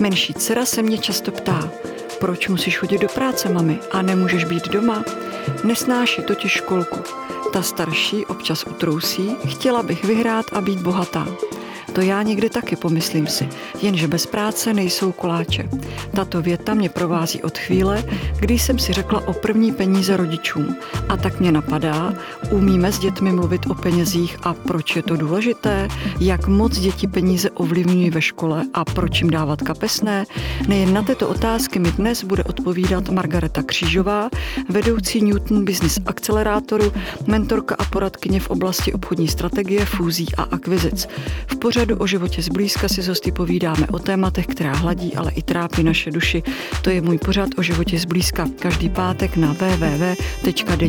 Menší dcera se mě často ptá, proč musíš chodit do práce, mami, a nemůžeš být doma? Nesnáší totiž školku. Ta starší občas utrousí, chtěla bych vyhrát a být bohatá. To já někdy taky pomyslím si, jenže bez práce nejsou koláče. Tato věta mě provází od chvíle, kdy jsem si řekla o první peníze rodičům. A tak mě napadá, umíme s dětmi mluvit o penězích a proč je to důležité, jak moc děti peníze ovlivňují ve škole a proč jim dávat kapesné. Nejen na tyto otázky mi dnes bude odpovídat Margareta Křížová, vedoucí Newton Business Accelerátoru, mentorka a poradkyně v oblasti obchodní strategie, fúzí a akvizic. V pořadu pořadu o životě zblízka si s hosty povídáme o tématech, která hladí, ale i trápí naše duši. To je můj pořad o životě zblízka. Každý pátek na www.denik.cz.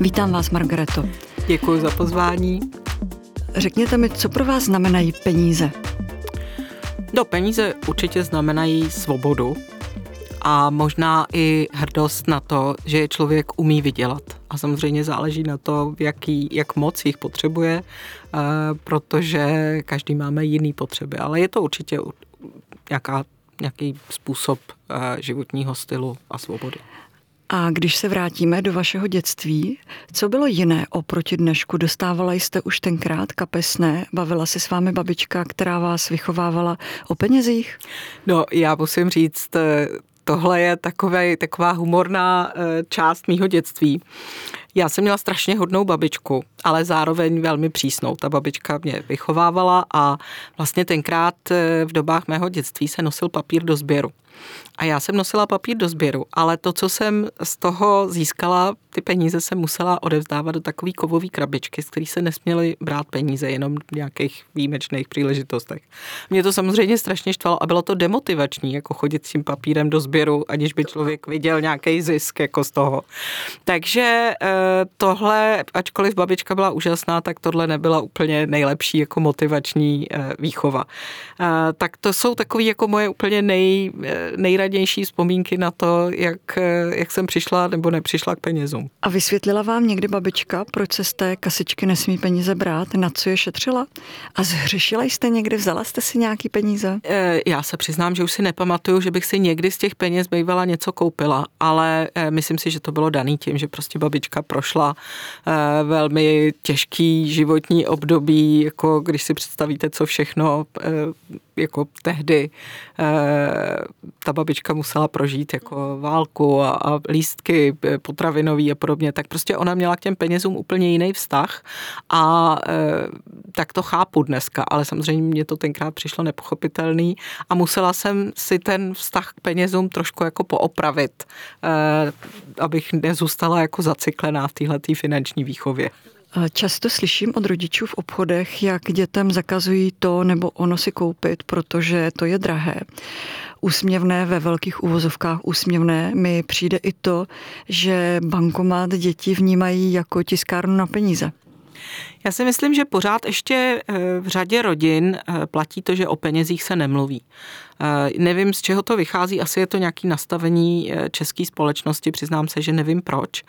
Vítám vás, Margareto. Děkuji za pozvání. Řekněte mi, co pro vás znamenají peníze? No, peníze určitě znamenají svobodu a možná i hrdost na to, že je člověk umí vydělat. A samozřejmě záleží na to, jaký, jak moc jich potřebuje, eh, protože každý máme jiný potřeby. Ale je to určitě nějaká, nějaký způsob eh, životního stylu a svobody. A když se vrátíme do vašeho dětství, co bylo jiné oproti dnešku? Dostávala jste už tenkrát kapesné? Bavila se s vámi babička, která vás vychovávala o penězích? No, já musím říct, eh, tohle je takové, taková humorná eh, část mýho dětství. Já jsem měla strašně hodnou babičku, ale zároveň velmi přísnou. Ta babička mě vychovávala a vlastně tenkrát eh, v dobách mého dětství se nosil papír do sběru. A já jsem nosila papír do sběru, ale to, co jsem z toho získala, ty peníze jsem musela odevzdávat do takové kovové krabičky, z kterých se nesměly brát peníze, jenom v nějakých výjimečných příležitostech. Mě to samozřejmě strašně štvalo a bylo to demotivační, jako chodit s tím papírem do sběru, aniž by člověk viděl nějaký zisk jako z toho. Takže eh, tohle, ačkoliv babička byla úžasná, tak tohle nebyla úplně nejlepší jako motivační eh, výchova. Eh, tak to jsou takové jako moje úplně nej, nejradější vzpomínky na to, jak, jak jsem přišla nebo nepřišla k penězům. A vysvětlila vám někdy babička, proč se z té kasičky nesmí peníze brát, na co je šetřila? A zhřešila jste někdy, vzala jste si nějaký peníze? Eh, já se přiznám, že už si nepamatuju, že bych si někdy z těch peněz bývala něco koupila, ale eh, myslím si, že to bylo daný tím, že prostě babička prošla eh, velmi těžký životní období, jako když si představíte, co všechno jako tehdy ta babička musela prožít jako válku a, a lístky potravinový a podobně, tak prostě ona měla k těm penězům úplně jiný vztah a e, tak to chápu dneska, ale samozřejmě mě to tenkrát přišlo nepochopitelný a musela jsem si ten vztah k penězům trošku jako poopravit, e, abych nezůstala jako zaciklená v téhle finanční výchově. Často slyším od rodičů v obchodech, jak dětem zakazují to nebo ono si koupit, protože to je drahé. Úsměvné ve velkých uvozovkách úsměvné mi přijde i to, že bankomat děti vnímají jako tiskárnu na peníze. Já si myslím, že pořád ještě eh, v řadě rodin eh, platí to, že o penězích se nemluví. Eh, nevím, z čeho to vychází, asi je to nějaké nastavení české společnosti, přiznám se, že nevím proč,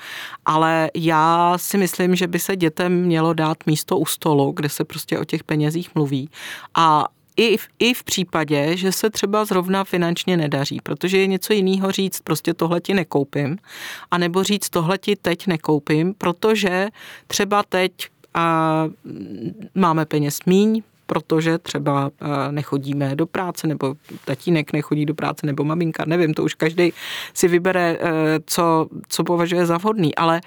ale já si myslím, že by se dětem mělo dát místo u stolu, kde se prostě o těch penězích mluví. A i v, i v případě, že se třeba zrovna finančně nedaří, protože je něco jiného říct, prostě tohle ti nekoupím, anebo říct tohle ti teď nekoupím, protože třeba teď a máme peněz míň, protože třeba eh, nechodíme do práce, nebo tatínek nechodí do práce, nebo maminka, nevím, to už každý si vybere, eh, co, co považuje za vhodný, ale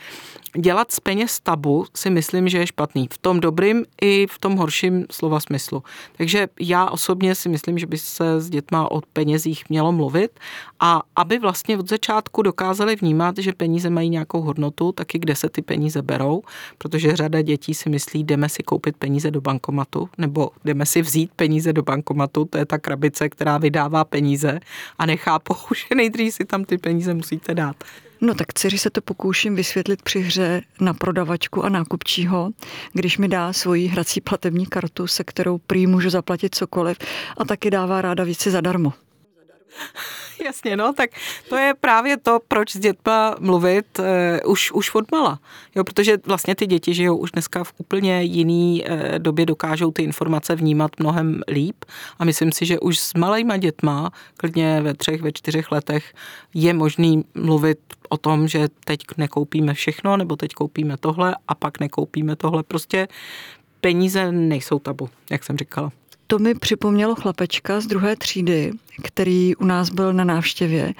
dělat z peněz tabu si myslím, že je špatný. V tom dobrým i v tom horším slova smyslu. Takže já osobně si myslím, že by se s dětma o penězích mělo mluvit a aby vlastně od začátku dokázali vnímat, že peníze mají nějakou hodnotu, taky kde se ty peníze berou, protože řada dětí si myslí, jdeme si koupit peníze do bankomatu, nebo jdeme si vzít peníze do bankomatu, to je ta krabice, která vydává peníze a nechápou, že nejdřív si tam ty peníze musíte dát. No tak dceři se to pokouším vysvětlit při hře na prodavačku a nákupčího, když mi dá svoji hrací platební kartu, se kterou prý můžu zaplatit cokoliv a taky dává ráda věci zadarmo. Jasně, no, tak to je právě to, proč s dětma mluvit uh, už, už odmala. Jo, protože vlastně ty děti žijou už dneska v úplně jiný uh, době, dokážou ty informace vnímat mnohem líp a myslím si, že už s malejma dětma, klidně ve třech, ve čtyřech letech, je možný mluvit o tom, že teď nekoupíme všechno, nebo teď koupíme tohle a pak nekoupíme tohle. Prostě peníze nejsou tabu, jak jsem říkala. To mi připomnělo chlapečka z druhé třídy, který u nás byl na návštěvě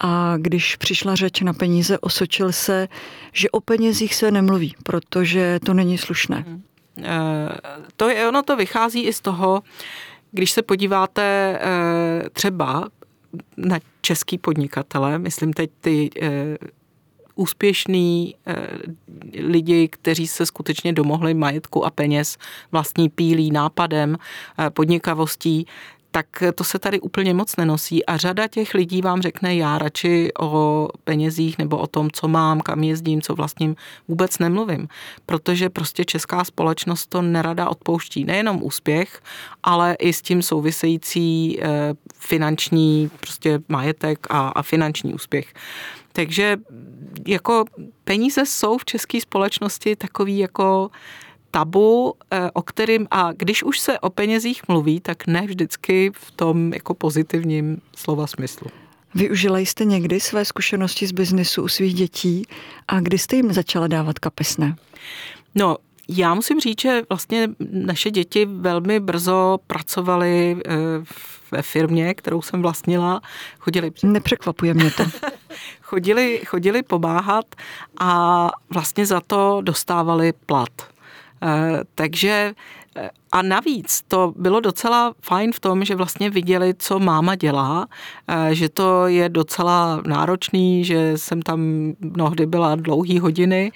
a když přišla řeč na peníze, osočil se, že o penězích se nemluví, protože to není slušné. Hmm. To je, ono to vychází i z toho, když se podíváte eh, třeba na český podnikatele, myslím teď ty eh, úspěšný lidi, kteří se skutečně domohli majetku a peněz vlastní pílí, nápadem, podnikavostí, tak to se tady úplně moc nenosí a řada těch lidí vám řekne, já radši o penězích nebo o tom, co mám, kam jezdím, co vlastním, vůbec nemluvím, protože prostě česká společnost to nerada odpouští. Nejenom úspěch, ale i s tím související eh, finanční prostě majetek a, a finanční úspěch. Takže jako peníze jsou v české společnosti takový jako tabu, eh, o kterým, a když už se o penězích mluví, tak ne vždycky v tom jako pozitivním slova smyslu. Využila jste někdy své zkušenosti z biznesu u svých dětí a kdy jste jim začala dávat kapesné? No, já musím říct, že vlastně naše děti velmi brzo pracovaly eh, ve firmě, kterou jsem vlastnila. Chodili... Nepřekvapuje mě to. chodili, chodili pomáhat a vlastně za to dostávali plat. Eh, takže a navíc to bylo docela fajn v tom, že vlastně viděli, co máma dělá, eh, že to je docela náročný, že jsem tam mnohdy byla dlouhý hodiny.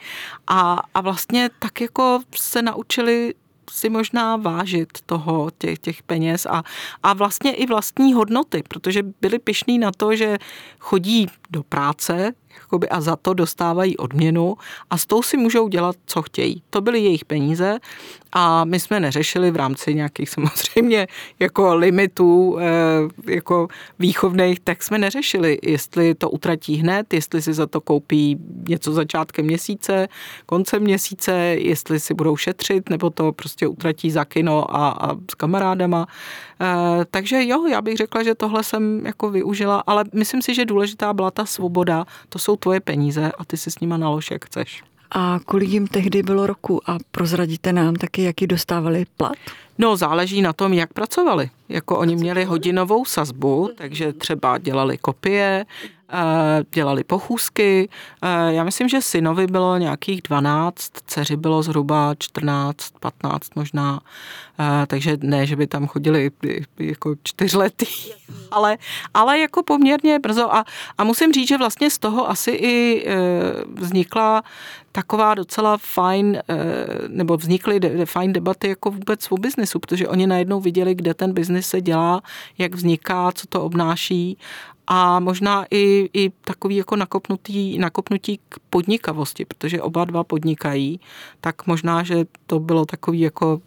A, a vlastně tak jako se naučili si možná vážit toho, těch, těch peněz a, a vlastně i vlastní hodnoty, protože byli pišní na to, že chodí do práce, jakoby, a za to dostávají odměnu a s tou si můžou dělat, co chtějí. To byly jejich peníze a my jsme neřešili v rámci nějakých samozřejmě jako limitů eh, jako výchovných, tak jsme neřešili, jestli to utratí hned, jestli si za to koupí něco začátkem měsíce, koncem měsíce, jestli si budou šetřit, nebo to prostě utratí za kino a, a s kamarádama. Eh, takže jo, já bych řekla, že tohle jsem jako využila, ale myslím si, že důležitá byla ta svoboda, to jsou tvoje peníze a ty si s nima nalož, jak chceš. A kolik jim tehdy bylo roku a prozradíte nám taky, jaký dostávali plat? No, záleží na tom, jak pracovali. Jako oni měli hodinovou sazbu, takže třeba dělali kopie, dělali pochůzky. Eh, já myslím, že synovi bylo nějakých 12, dceři bylo zhruba 14, 15 možná, eh, takže ne, že by tam chodili jako čtyřletý, ale, ale jako poměrně brzo a, a musím říct, že vlastně z toho asi i vznikla taková docela fajn, nebo vznikly fajn debaty jako vůbec o biznesu, protože oni najednou viděli, kde ten biznis se dělá, jak vzniká, co to obnáší a možná i, i takový jako nakopnutí, nakopnutí k podnikavosti, protože oba dva podnikají, tak možná, že to bylo takový jako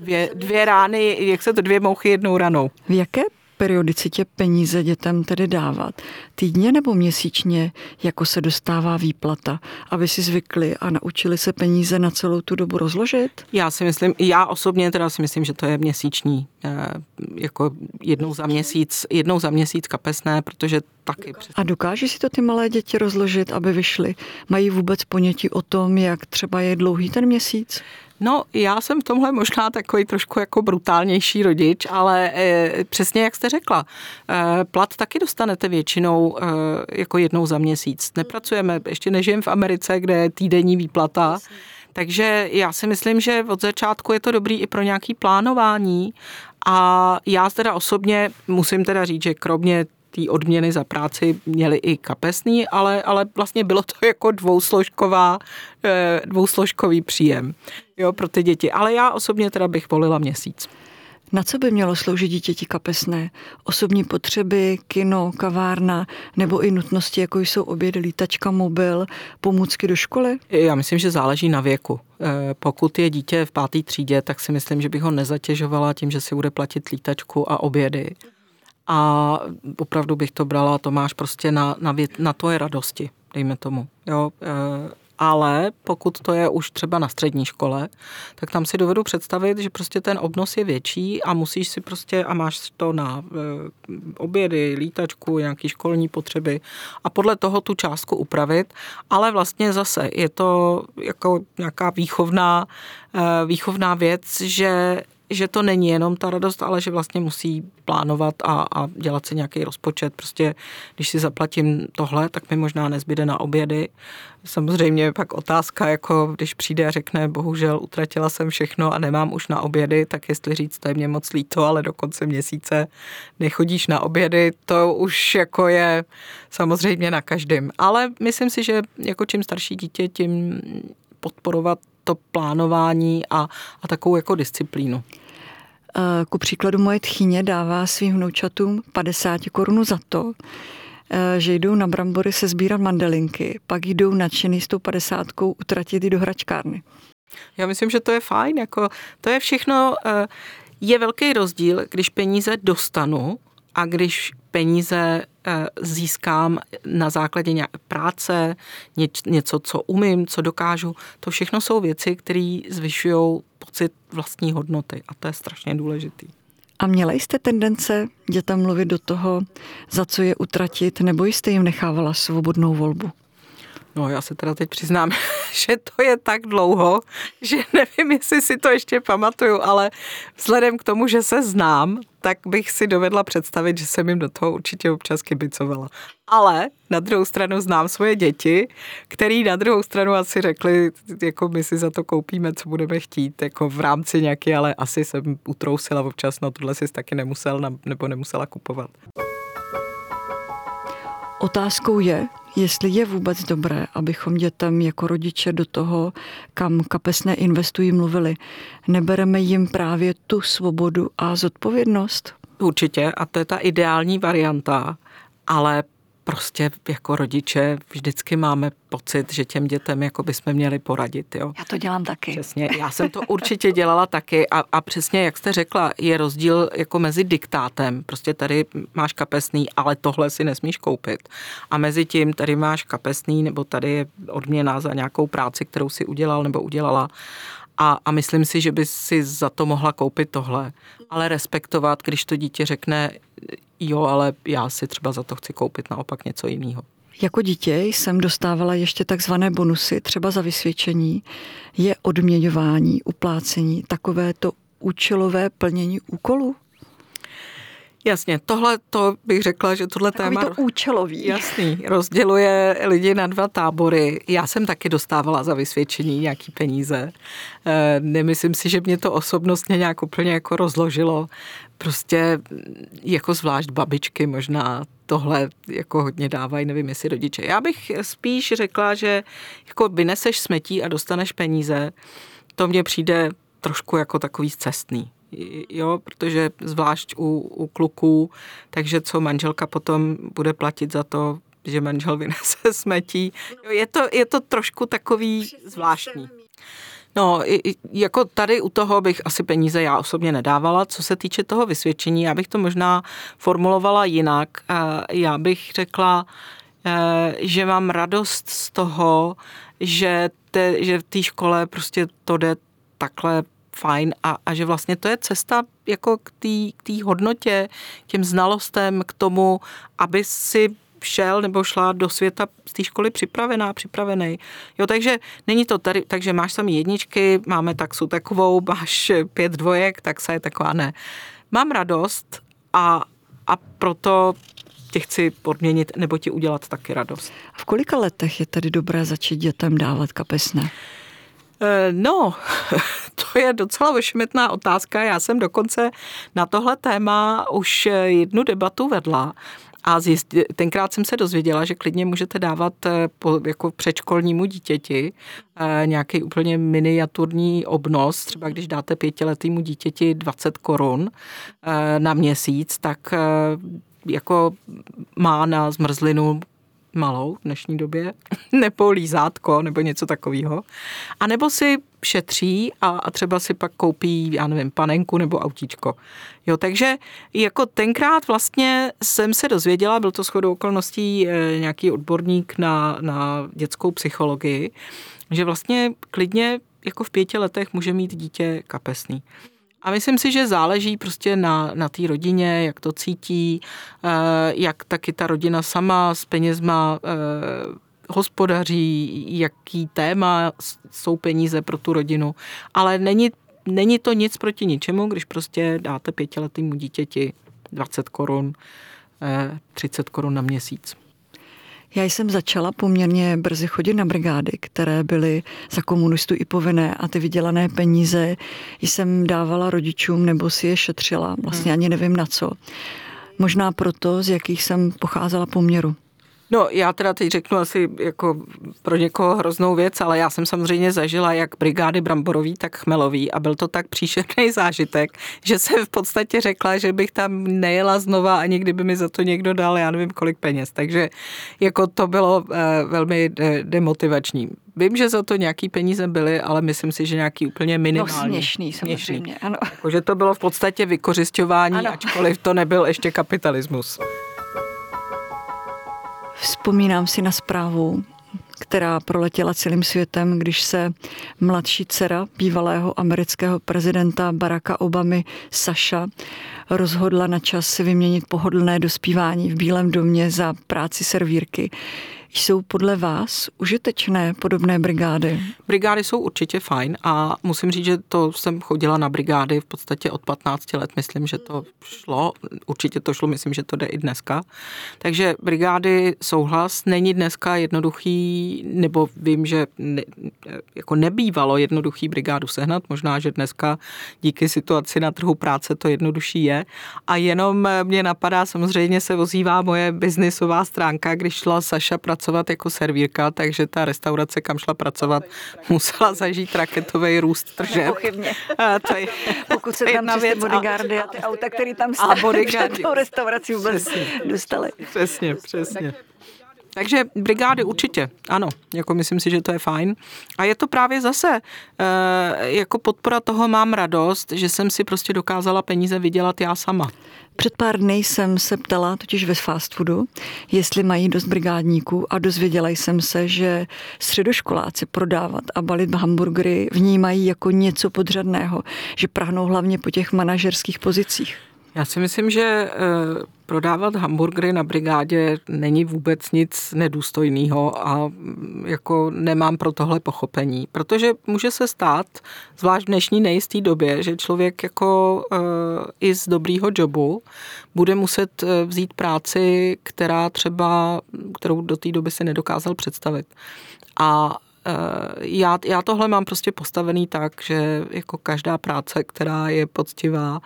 dvě, dvě rány, jak se to dvě mouchy jednou ranou. V jaké periodicitě peníze dětem tedy dávat? Týdně nebo měsíčně, jako se dostává výplata, aby si zvykli a naučili se peníze na celou tu dobu rozložit? Já si myslím, já osobně teda si myslím, že to je měsíční, eh, jako jednou za měsíc, jednou za měsíc kapesné, protože taky. A dokáží si to ty malé děti rozložit, aby vyšly? Mají vůbec ponětí o tom, jak třeba je dlouhý ten měsíc? No, já jsem v tomhle možná takový trošku jako brutálnější rodič, ale e, přesně jak jste řekla, e, plat taky dostanete většinou e, jako jednou za měsíc. Nepracujeme, ještě nežijem v Americe, kde je týdenní výplata, takže já si myslím, že od začátku je to dobrý i pro nějaký plánování a já teda osobně musím teda říct, že kromě té odměny za práci měli i kapesný, ale, ale vlastně bylo to jako dvousložková, eh, dvousložkový příjem jo, pro ty děti. Ale já osobně teda bych volila měsíc. Na co by mělo sloužit dítěti kapesné? Osobní potřeby, kino, kavárna nebo i nutnosti, jako jsou obědy, lítačka, mobil, pomůcky do školy? Já myslím, že záleží na věku. Eh, pokud je dítě v páté třídě, tak si myslím, že bych ho nezatěžovala tím, že si bude platit lítačku a obědy a opravdu bych to brala, to máš prostě na, na, vět, na tvoje radosti, dejme tomu. Jo, e, ale pokud to je už třeba na střední škole, tak tam si dovedu představit, že prostě ten obnos je větší a musíš si prostě, a máš to na e, obědy, lítačku, nějaký školní potřeby a podle toho tu částku upravit, ale vlastně zase je to jako nějaká výchovná, e, výchovná věc, že že to není jenom ta radost, ale že vlastně musí plánovat a, a dělat si nějaký rozpočet. Prostě když si zaplatím tohle, tak mi možná nezbyde na obědy. Samozřejmě pak otázka, jako když přijde a řekne, bohužel utratila jsem všechno a nemám už na obědy, tak jestli říct, to je mě moc líto, ale do konce měsíce nechodíš na obědy, to už jako je samozřejmě na každém. Ale myslím si, že jako čím starší dítě, tím podporovat to plánování a, a takovou jako disciplínu. Ku příkladu moje tchyně dává svým vnoučatům 50 korun za to, eh, že jdou na brambory se sbírat mandelinky, pak jdou nadšený s tou padesátkou utratit i do hračkárny. Já myslím, že to je fajn, jako to je všechno, eh, je velký rozdíl, když peníze dostanu a když peníze získám na základě nějaké práce, něco, co umím, co dokážu. To všechno jsou věci, které zvyšují pocit vlastní hodnoty a to je strašně důležitý. A měla jste tendence dětem mluvit do toho, za co je utratit, nebo jste jim nechávala svobodnou volbu? No já se teda teď přiznám, že to je tak dlouho, že nevím, jestli si to ještě pamatuju, ale vzhledem k tomu, že se znám, tak bych si dovedla představit, že jsem jim do toho určitě občas kibicovala. Ale na druhou stranu znám svoje děti, který na druhou stranu asi řekli, jako my si za to koupíme, co budeme chtít, jako v rámci nějaký, ale asi jsem utrousila občas, no tohle si taky nemusel nebo nemusela kupovat. Otázkou je, jestli je vůbec dobré, abychom dětem jako rodiče do toho, kam kapesné investují, mluvili. Nebereme jim právě tu svobodu a zodpovědnost? Určitě a to je ta ideální varianta, ale prostě jako rodiče vždycky máme pocit, že těm dětem jako bychom měli poradit. Jo? Já to dělám taky. Přesně, já jsem to určitě dělala taky a, a přesně, jak jste řekla, je rozdíl jako mezi diktátem, prostě tady máš kapesný, ale tohle si nesmíš koupit. A mezi tím tady máš kapesný, nebo tady je odměna za nějakou práci, kterou si udělal nebo udělala a, a myslím si, že by si za to mohla koupit tohle. Ale respektovat, když to dítě řekne, jo, ale já si třeba za to chci koupit naopak něco jiného. Jako dítě jsem dostávala ještě takzvané bonusy, třeba za vysvědčení. Je odměňování, uplácení, takovéto účelové plnění úkolů? Jasně, tohle to bych řekla, že tohle Takový téma... to účelový. Jasný, rozděluje lidi na dva tábory. Já jsem taky dostávala za vysvědčení nějaký peníze. E, nemyslím si, že mě to osobnostně nějak úplně jako rozložilo. Prostě jako zvlášť babičky možná tohle jako hodně dávají, nevím jestli rodiče. Já bych spíš řekla, že jako vyneseš smetí a dostaneš peníze, to mně přijde trošku jako takový cestný jo, protože zvlášť u, u kluků, takže co manželka potom bude platit za to, že manžel vynese smetí. Jo, je, to, je to trošku takový zvláštní. No, jako tady u toho bych asi peníze já osobně nedávala. Co se týče toho vysvědčení, já bych to možná formulovala jinak. Já bych řekla, e, že mám radost z toho, že, te, že v té škole prostě to jde takhle fajn a, a že vlastně to je cesta jako k té k hodnotě, těm znalostem, k tomu, aby si šel nebo šla do světa z té školy připravená, připravený. Jo, takže není to tady, takže máš sami jedničky, máme taxu takovou, máš pět dvojek, tak se je taková ne. Mám radost a, a proto tě chci podměnit nebo ti udělat taky radost. V kolika letech je tedy dobré začít dětem dávat kapesné? Eh, no, to je docela ošemetná otázka. Já jsem dokonce na tohle téma už jednu debatu vedla. A zjist, tenkrát jsem se dozvěděla, že klidně můžete dávat eh, po, jako předškolnímu dítěti eh, nějaký úplně miniaturní obnos. Třeba když dáte pětiletýmu dítěti 20 korun na měsíc, tak jako má na zmrzlinu malou v dnešní době, nebo lízátko, nebo něco takového. A nebo si šetří a, a třeba si pak koupí, já nevím, panenku nebo autíčko. Jo, takže jako tenkrát vlastně jsem se dozvěděla, byl to shodou okolností e, nějaký odborník na, na dětskou psychologii, že vlastně klidně jako v pěti letech může mít dítě kapesný. A myslím si, že záleží prostě na, na té rodině, jak to cítí, eh, jak taky ta rodina sama s penězma eh, hospodaří, jaký téma jsou peníze pro tu rodinu. Ale není, není to nic proti ničemu, když prostě dáte pětiletýmu dítěti 20 korun, 30 eh, korun na měsíc. Já jsem začala poměrně brzy chodit na brigády, které byly za komunistů i povinné a ty vydělané peníze jsem dávala rodičům nebo si je šetřila, vlastně ani nevím na co. Možná proto, z jakých jsem pocházela poměru. No, já teda teď řeknu asi jako pro někoho hroznou věc, ale já jsem samozřejmě zažila jak brigády Bramborový, tak Chmelový a byl to tak příšerný zážitek, že jsem v podstatě řekla, že bych tam nejela znova ani kdyby mi za to někdo dal, já nevím kolik peněz. Takže jako to bylo uh, velmi de- demotivační. Vím, že za to nějaký peníze byly, ale myslím si, že nějaký úplně minimální. No směšný samozřejmě, ano. Jako, že to bylo v podstatě vykořišťování, ačkoliv to nebyl ještě kapitalismus. Vzpomínám si na zprávu, která proletěla celým světem, když se mladší dcera bývalého amerického prezidenta Baracka Obamy Saša rozhodla na čas vyměnit pohodlné dospívání v Bílém domě za práci servírky. Jsou podle vás užitečné podobné brigády? Brigády jsou určitě fajn a musím říct, že to jsem chodila na brigády v podstatě od 15 let. Myslím, že to šlo. Určitě to šlo, myslím, že to jde i dneska. Takže brigády souhlas. Není dneska jednoduchý, nebo vím, že ne, jako nebývalo jednoduchý brigádu sehnat. Možná, že dneska díky situaci na trhu práce to jednodušší je. A jenom mě napadá, samozřejmě se ozývá moje biznisová stránka, když šla Saša pracovat pracovat jako servírka, takže ta restaurace, kam šla pracovat, musela zažít raketový růst tržeb. Nepochybně. A to je, Pokud se tam přes bodyguardy a ty auta, které tam stály před tou restaurací vůbec přesně, dostali. Přesně, přesně. Takže brigády určitě, ano, jako myslím si, že to je fajn. A je to právě zase, e, jako podpora toho mám radost, že jsem si prostě dokázala peníze vydělat já sama. Před pár dny jsem se ptala, totiž ve fast foodu, jestli mají dost brigádníků a dozvěděla jsem se, že středoškoláci prodávat a balit hamburgery vnímají jako něco podřadného, že prahnou hlavně po těch manažerských pozicích. Já si myslím, že eh, prodávat hamburgery na brigádě není vůbec nic nedůstojného a mm, jako nemám pro tohle pochopení, protože může se stát, zvlášť v dnešní nejisté době, že člověk jako uh, i z dobrýho jobu bude muset eh, vzít práci, která třeba, kterou do té doby si nedokázal představit. A já, já tohle mám prostě postavený tak, že jako každá práce, která je poctivá,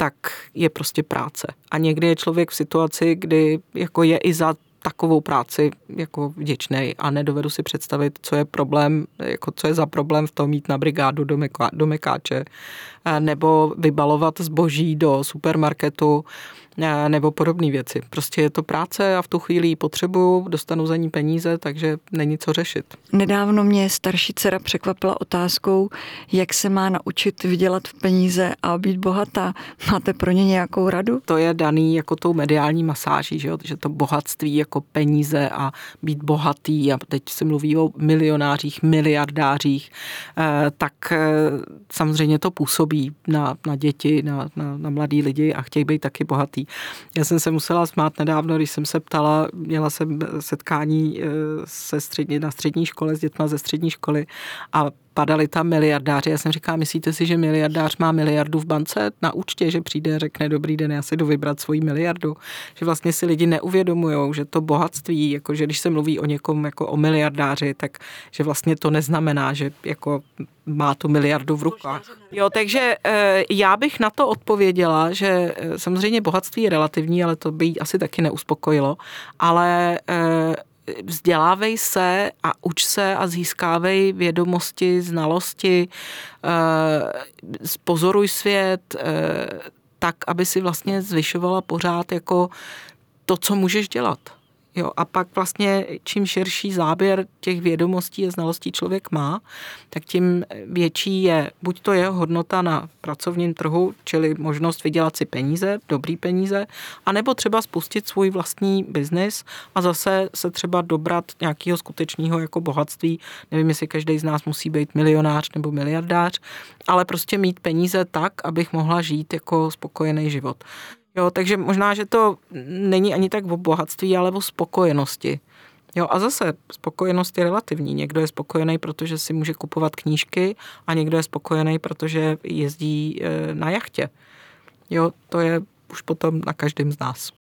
tak je prostě práce. A někdy je člověk v situaci, kdy jako je i za takovou práci jako vděčný a nedovedu si představit, co je problém, jako co je za problém v tom mít na brigádu do, meka, do mekáče nebo vybalovat zboží do supermarketu nebo podobné věci. Prostě je to práce a v tu chvíli ji potřebuju, dostanu za ní peníze, takže není co řešit. Nedávno mě starší dcera překvapila otázkou, jak se má naučit vydělat v peníze a být bohatá. Máte pro ně nějakou radu? To je daný jako tou mediální masáží, že, jo? že to bohatství jako peníze a být bohatý a teď se mluví o milionářích, miliardářích, eh, tak eh, samozřejmě to působí na, na děti, na, na, na mladý lidi a chtějí být taky bohatý. Já jsem se musela smát nedávno, když jsem se ptala, měla jsem setkání eh, se střední, na střední škole s dětma ze střední školy a padali tam miliardáři. Já jsem říkala, myslíte si, že miliardář má miliardu v bance na účtě, že přijde a řekne, dobrý den, já si jdu vybrat svoji miliardu. Že vlastně si lidi neuvědomují, že to bohatství, jako že když se mluví o někom jako o miliardáři, tak že vlastně to neznamená, že jako má tu miliardu v rukách. Jo, takže eh, já bych na to odpověděla, že eh, samozřejmě bohatství je relativní, ale to by jí asi taky neuspokojilo, ale eh, vzdělávej se a uč se a získávej vědomosti, znalosti, pozoruj svět tak, aby si vlastně zvyšovala pořád jako to, co můžeš dělat. Jo, a pak vlastně čím širší záběr těch vědomostí a znalostí člověk má, tak tím větší je buď to jeho hodnota na pracovním trhu, čili možnost vydělat si peníze, dobrý peníze, anebo třeba spustit svůj vlastní biznis a zase se třeba dobrat nějakého skutečného jako bohatství. Nevím, jestli každý z nás musí být milionář nebo miliardář, ale prostě mít peníze tak, abych mohla žít jako spokojený život. Jo, takže možná, že to není ani tak o bohatství, ale o spokojenosti. Jo, a zase spokojenost je relativní. Někdo je spokojený, protože si může kupovat knížky a někdo je spokojený, protože jezdí e, na jachtě. Jo, to je už potom na každém z nás.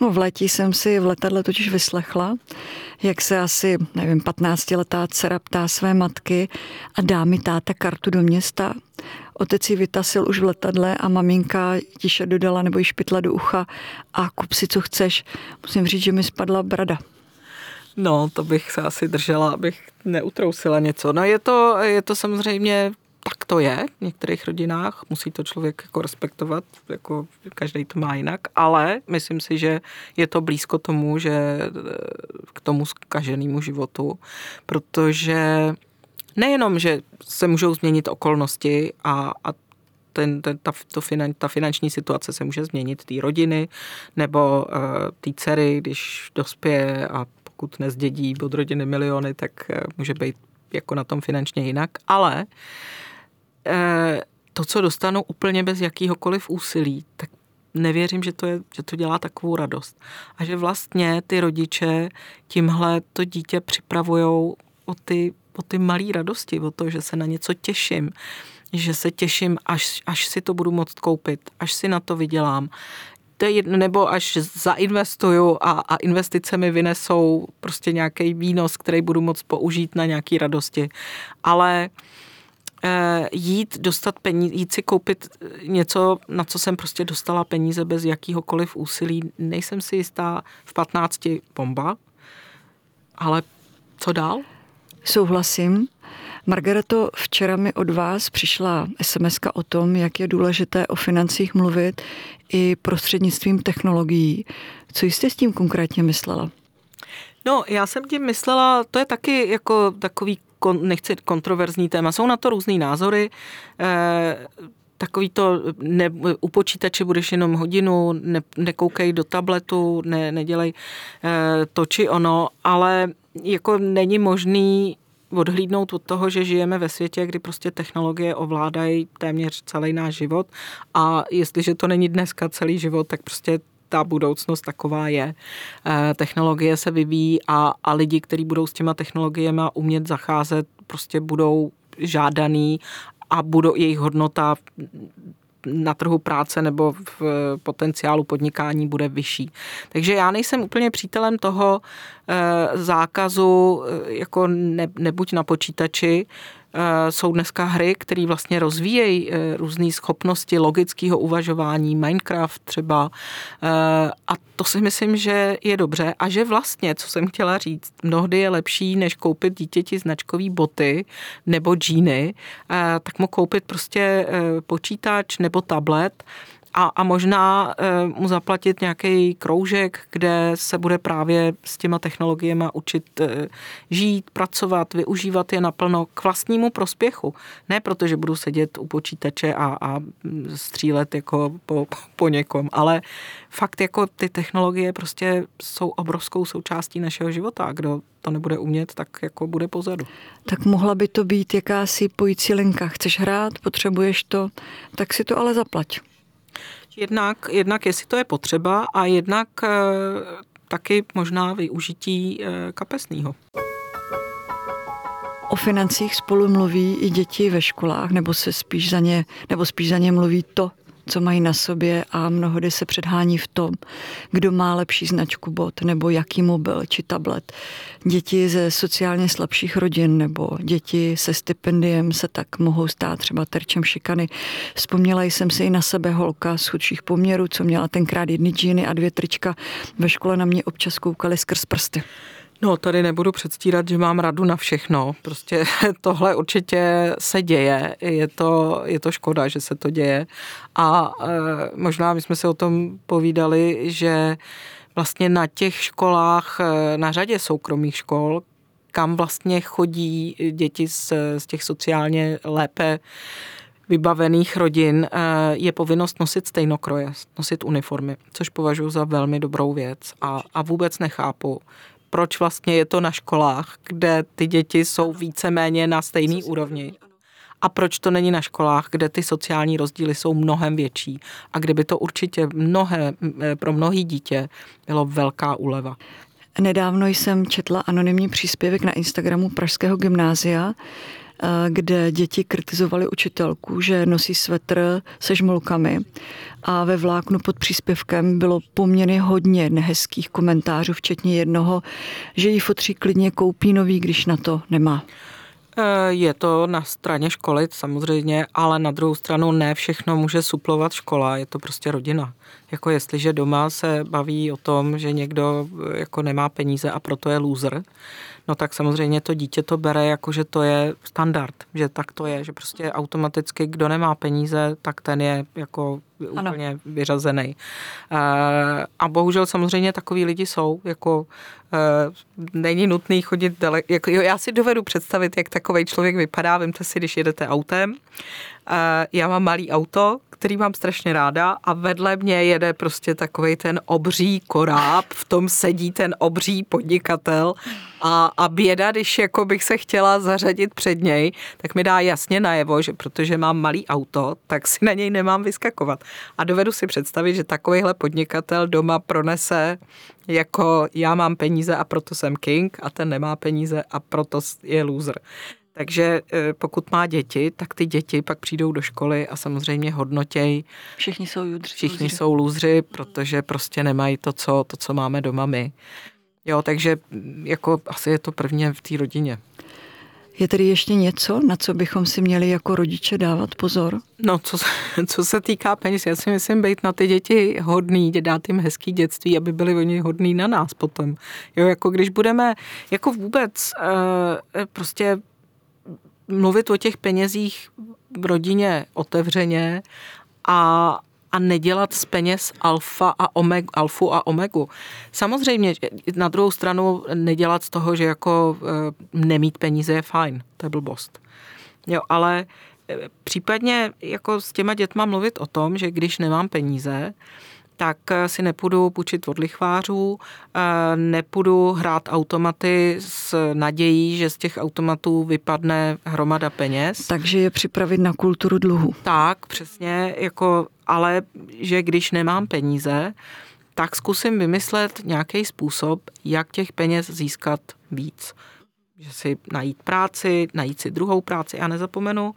No v letí jsem si v letadle totiž vyslechla, jak se asi, nevím, 15-letá dcera ptá své matky a dá mi táta kartu do města. Otec ji vytasil už v letadle a maminka tiše dodala nebo ji špitla do ucha a kup si, co chceš. Musím říct, že mi spadla brada. No, to bych se asi držela, abych neutrousila něco. No je to, je to samozřejmě tak to je v některých rodinách, musí to člověk jako respektovat, jako každý to má jinak, ale myslím si, že je to blízko tomu, že k tomu zkaženému životu, protože nejenom, že se můžou změnit okolnosti a, a ten, ten, ta, to finan, ta finanční situace se může změnit té rodiny nebo uh, té dcery, když dospěje a pokud nezdědí od rodiny miliony, tak uh, může být jako na tom finančně jinak, ale uh, to, co dostanou úplně bez jakýhokoliv úsilí, tak nevěřím, že to, je, že to dělá takovou radost. A že vlastně ty rodiče tímhle to dítě připravují o ty o ty malé radosti, o to, že se na něco těším, že se těším, až, až si to budu moct koupit, až si na to vydělám, to je nebo až zainvestuju a, a investice mi vynesou prostě nějaký výnos, který budu moct použít na nějaký radosti. Ale e, jít, dostat peníze, jít si koupit něco, na co jsem prostě dostala peníze bez jakýhokoliv úsilí, nejsem si jistá v 15 bomba, ale co dál? Souhlasím. Margareto, včera mi od vás přišla sms o tom, jak je důležité o financích mluvit i prostřednictvím technologií. Co jste s tím konkrétně myslela? No, já jsem tím myslela, to je taky jako takový, nechci kontroverzní téma, jsou na to různý názory. Eh, takový to, ne, u počítače budeš jenom hodinu, ne, nekoukej do tabletu, ne, nedělej eh, to či ono, ale jako není možný odhlídnout od toho, že žijeme ve světě, kdy prostě technologie ovládají téměř celý náš život a jestliže to není dneska celý život, tak prostě ta budoucnost taková je. Eh, technologie se vyvíjí a, a lidi, kteří budou s těma technologiemi umět zacházet, prostě budou žádaný a budou jejich hodnota na trhu práce nebo v potenciálu podnikání bude vyšší. Takže já nejsem úplně přítelem toho eh, zákazu eh, jako ne, nebuď na počítači, jsou dneska hry, které vlastně rozvíjejí eh, různé schopnosti logického uvažování, Minecraft třeba. Eh, a to si myslím, že je dobře a že vlastně, co jsem chtěla říct, mnohdy je lepší, než koupit dítěti značkový boty nebo džíny, tak mu koupit prostě počítač nebo tablet, a, a možná e, mu zaplatit nějaký kroužek, kde se bude právě s těma technologiemi učit e, žít, pracovat, využívat je naplno k vlastnímu prospěchu. Ne proto, že budu sedět u počítače a, a střílet jako po, po někom, ale fakt jako ty technologie prostě jsou obrovskou součástí našeho života a kdo to nebude umět, tak jako bude pozadu. Tak mohla by to být jakási pojící linka. Chceš hrát, potřebuješ to, tak si to ale zaplať. Jednak, jednak jestli to je potřeba a jednak e, taky možná využití e, kapesného. O financích spolu mluví i děti ve školách, nebo se spíš za ně, nebo spíš za ně mluví to, co mají na sobě a mnohdy se předhání v tom, kdo má lepší značku bot nebo jaký mobil či tablet. Děti ze sociálně slabších rodin nebo děti se stipendiem se tak mohou stát třeba terčem šikany. Vzpomněla jsem si i na sebe holka z chudších poměrů, co měla tenkrát jedny džíny a dvě trička. Ve škole na mě občas koukali skrz prsty. No, tady nebudu předstírat, že mám radu na všechno. Prostě tohle určitě se děje. Je to, je to škoda, že se to děje. A e, možná my jsme se o tom povídali, že vlastně na těch školách, eh, na řadě soukromých škol, kam vlastně chodí děti z, z těch sociálně lépe vybavených rodin, eh, je povinnost nosit stejnokroje, nosit uniformy, což považuji za velmi dobrou věc a, a vůbec nechápu, proč vlastně je to na školách, kde ty děti jsou víceméně na stejné úrovni. A proč to není na školách, kde ty sociální rozdíly jsou mnohem větší a kde by to určitě mnohé, eh, pro mnohý dítě bylo velká úleva. Nedávno jsem četla anonymní příspěvek na Instagramu Pražského gymnázia, kde děti kritizovali učitelku, že nosí svetr se žmolkami a ve vláknu pod příspěvkem bylo poměrně hodně nehezkých komentářů, včetně jednoho, že jí fotří klidně koupí nový, když na to nemá. Eh, je to na straně školy samozřejmě, ale na druhou stranu ne všechno může suplovat škola, je to prostě rodina. Jako jestliže doma se baví o tom, že někdo eh, jako nemá peníze a proto je loser, no tak samozřejmě to dítě to bere jako, že to je standard, že tak to je, že prostě automaticky kdo nemá peníze, tak ten je jako ano. úplně vyřazený. Eh, a bohužel samozřejmě takový lidi jsou, jako eh, není nutný chodit daleko. Jako, já si dovedu představit, jak takový člověk vypadá. Vemte si, když jedete autem. Já mám malý auto, který mám strašně ráda a vedle mě jede prostě takový ten obří koráb, v tom sedí ten obří podnikatel a, a běda, když jako bych se chtěla zařadit před něj, tak mi dá jasně najevo, že protože mám malý auto, tak si na něj nemám vyskakovat. A dovedu si představit, že takovýhle podnikatel doma pronese jako já mám peníze a proto jsem king a ten nemá peníze a proto je loser. Takže eh, pokud má děti, tak ty děti pak přijdou do školy a samozřejmě hodnotěj. Všichni jsou lůzři. Všichni lůzři. jsou lůzři, protože prostě nemají to co, to, co máme doma my. Jo, takže jako asi je to prvně v té rodině. Je tedy ještě něco, na co bychom si měli jako rodiče dávat pozor? No, co, co se týká peněz, já si myslím, být na ty děti hodný, dát jim hezký dětství, aby byli oni hodní na nás potom. Jo, jako když budeme, jako vůbec, e, prostě mluvit o těch penězích v rodině otevřeně a, a nedělat z peněz alfa a omega, alfu a omegu. Samozřejmě na druhou stranu nedělat z toho, že jako e, nemít peníze je fajn, to je blbost. Jo, ale e, případně jako s těma dětma mluvit o tom, že když nemám peníze, tak eh, si nepůjdu půjčit od lichvářů, eh, nepůjdu hrát automaty s nadějí, že z těch automatů vypadne hromada peněz. Takže je připravit na kulturu dluhu. Tak, přesně, jako, ale že když nemám peníze, tak zkusím vymyslet nějaký způsob, jak těch peněz získat víc. Že si najít práci, najít si druhou práci, já nezapomenu,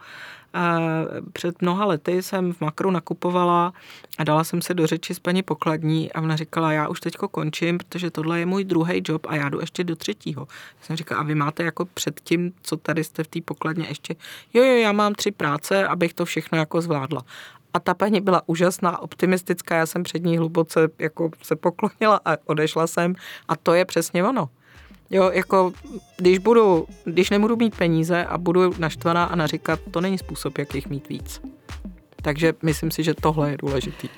před mnoha lety jsem v Makru nakupovala a dala jsem se do řeči s paní pokladní a ona říkala, já už teďko končím, protože tohle je můj druhý job a já jdu ještě do třetího. Já jsem říkala, a vy máte jako před tím, co tady jste v té pokladně ještě, jo, jo, já mám tři práce, abych to všechno jako zvládla. A ta paní byla úžasná, optimistická, já jsem před ní hluboce jako se poklonila a odešla jsem a to je přesně ono. Jo, jako když budu, když nebudu mít peníze a budu naštvaná a naříkat, to není způsob, jak jich mít víc. Takže myslím si, že tohle je důležitý.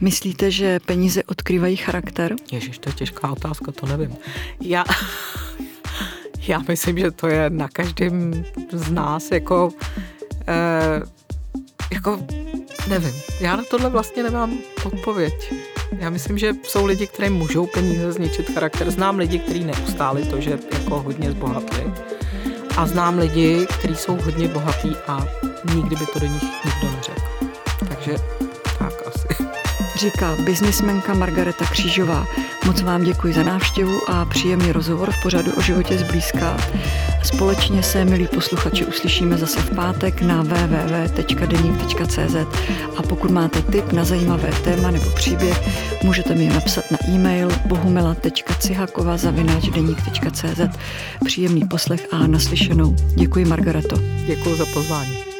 Myslíte, že peníze odkrývají charakter? Ježiš, to je těžká otázka, to nevím. Já, já myslím, že to je na každém z nás jako, eh, jako nevím. Já na tohle vlastně nemám odpověď. Já myslím, že jsou lidi, kteří můžou peníze zničit charakter. Znám lidi, kteří neustáli to, že jako hodně zbohatli. A znám lidi, kteří jsou hodně bohatí a nikdy by to do nich nikdo neřekl. Takže. Říká biznismenka Margareta Křížová. Moc vám děkuji za návštěvu a příjemný rozhovor v pořadu o životě zblízka. Společně se, milí posluchači, uslyšíme zase v pátek na www.deník.cz a pokud máte tip na zajímavé téma nebo příběh, můžete mi napsat na e-mail bohumila.cihakova Příjemný poslech a naslyšenou. Děkuji, Margareto. Děkuji za pozvání.